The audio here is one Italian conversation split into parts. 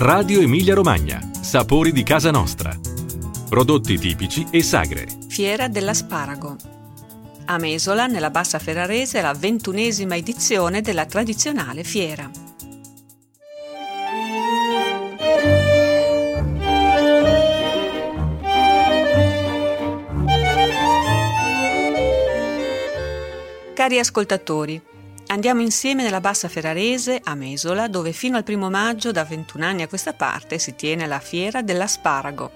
Radio Emilia Romagna. Sapori di casa nostra. Prodotti tipici e sagre. Fiera dell'asparago. A Mesola, nella Bassa Ferrarese, la ventunesima edizione della tradizionale fiera. Cari ascoltatori, Andiamo insieme nella Bassa Ferrarese, a Mesola, dove fino al primo maggio, da 21 anni a questa parte, si tiene la fiera dell'asparago.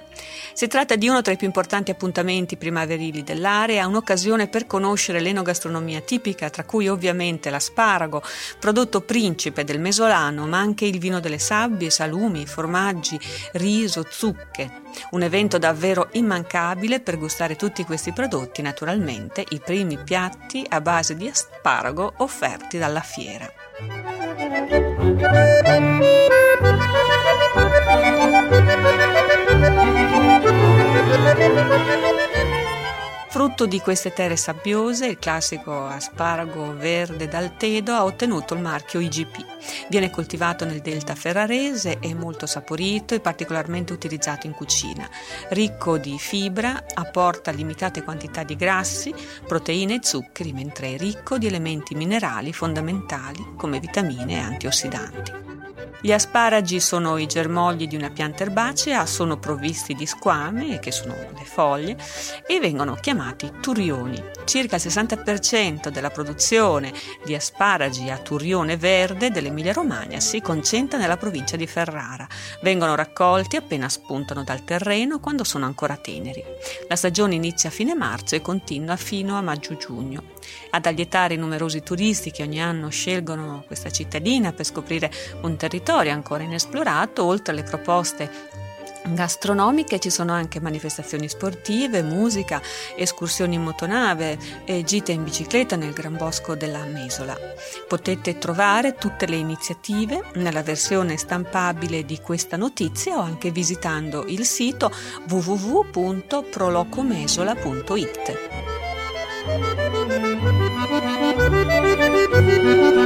Si tratta di uno tra i più importanti appuntamenti primaverili dell'area, un'occasione per conoscere l'enogastronomia tipica, tra cui ovviamente l'asparago, prodotto principe del mesolano, ma anche il vino delle sabbie, salumi, formaggi, riso, zucche. Un evento davvero immancabile per gustare tutti questi prodotti, naturalmente i primi piatti a base di asparago offerti dalla fiera. Frutto di queste terre sabbiose, il classico asparago verde dal Tedo ha ottenuto il marchio IGP. Viene coltivato nel delta ferrarese, è molto saporito e particolarmente utilizzato in cucina. Ricco di fibra, apporta limitate quantità di grassi, proteine e zuccheri, mentre è ricco di elementi minerali fondamentali come vitamine e antiossidanti. Gli asparagi sono i germogli di una pianta erbacea, sono provvisti di squame, che sono le foglie, e vengono chiamati turioni. Circa il 60% della produzione di asparagi a turione verde dell'Emilia-Romagna si concentra nella provincia di Ferrara. Vengono raccolti appena spuntano dal terreno quando sono ancora teneri. La stagione inizia a fine marzo e continua fino a maggio-giugno. Ad allietare i numerosi turisti che ogni anno scelgono questa cittadina per scoprire un territorio territorio ancora inesplorato, oltre alle proposte gastronomiche ci sono anche manifestazioni sportive, musica, escursioni in motonave e gite in bicicletta nel Gran Bosco della Mesola. Potete trovare tutte le iniziative nella versione stampabile di questa notizia o anche visitando il sito www.prolocomesola.it.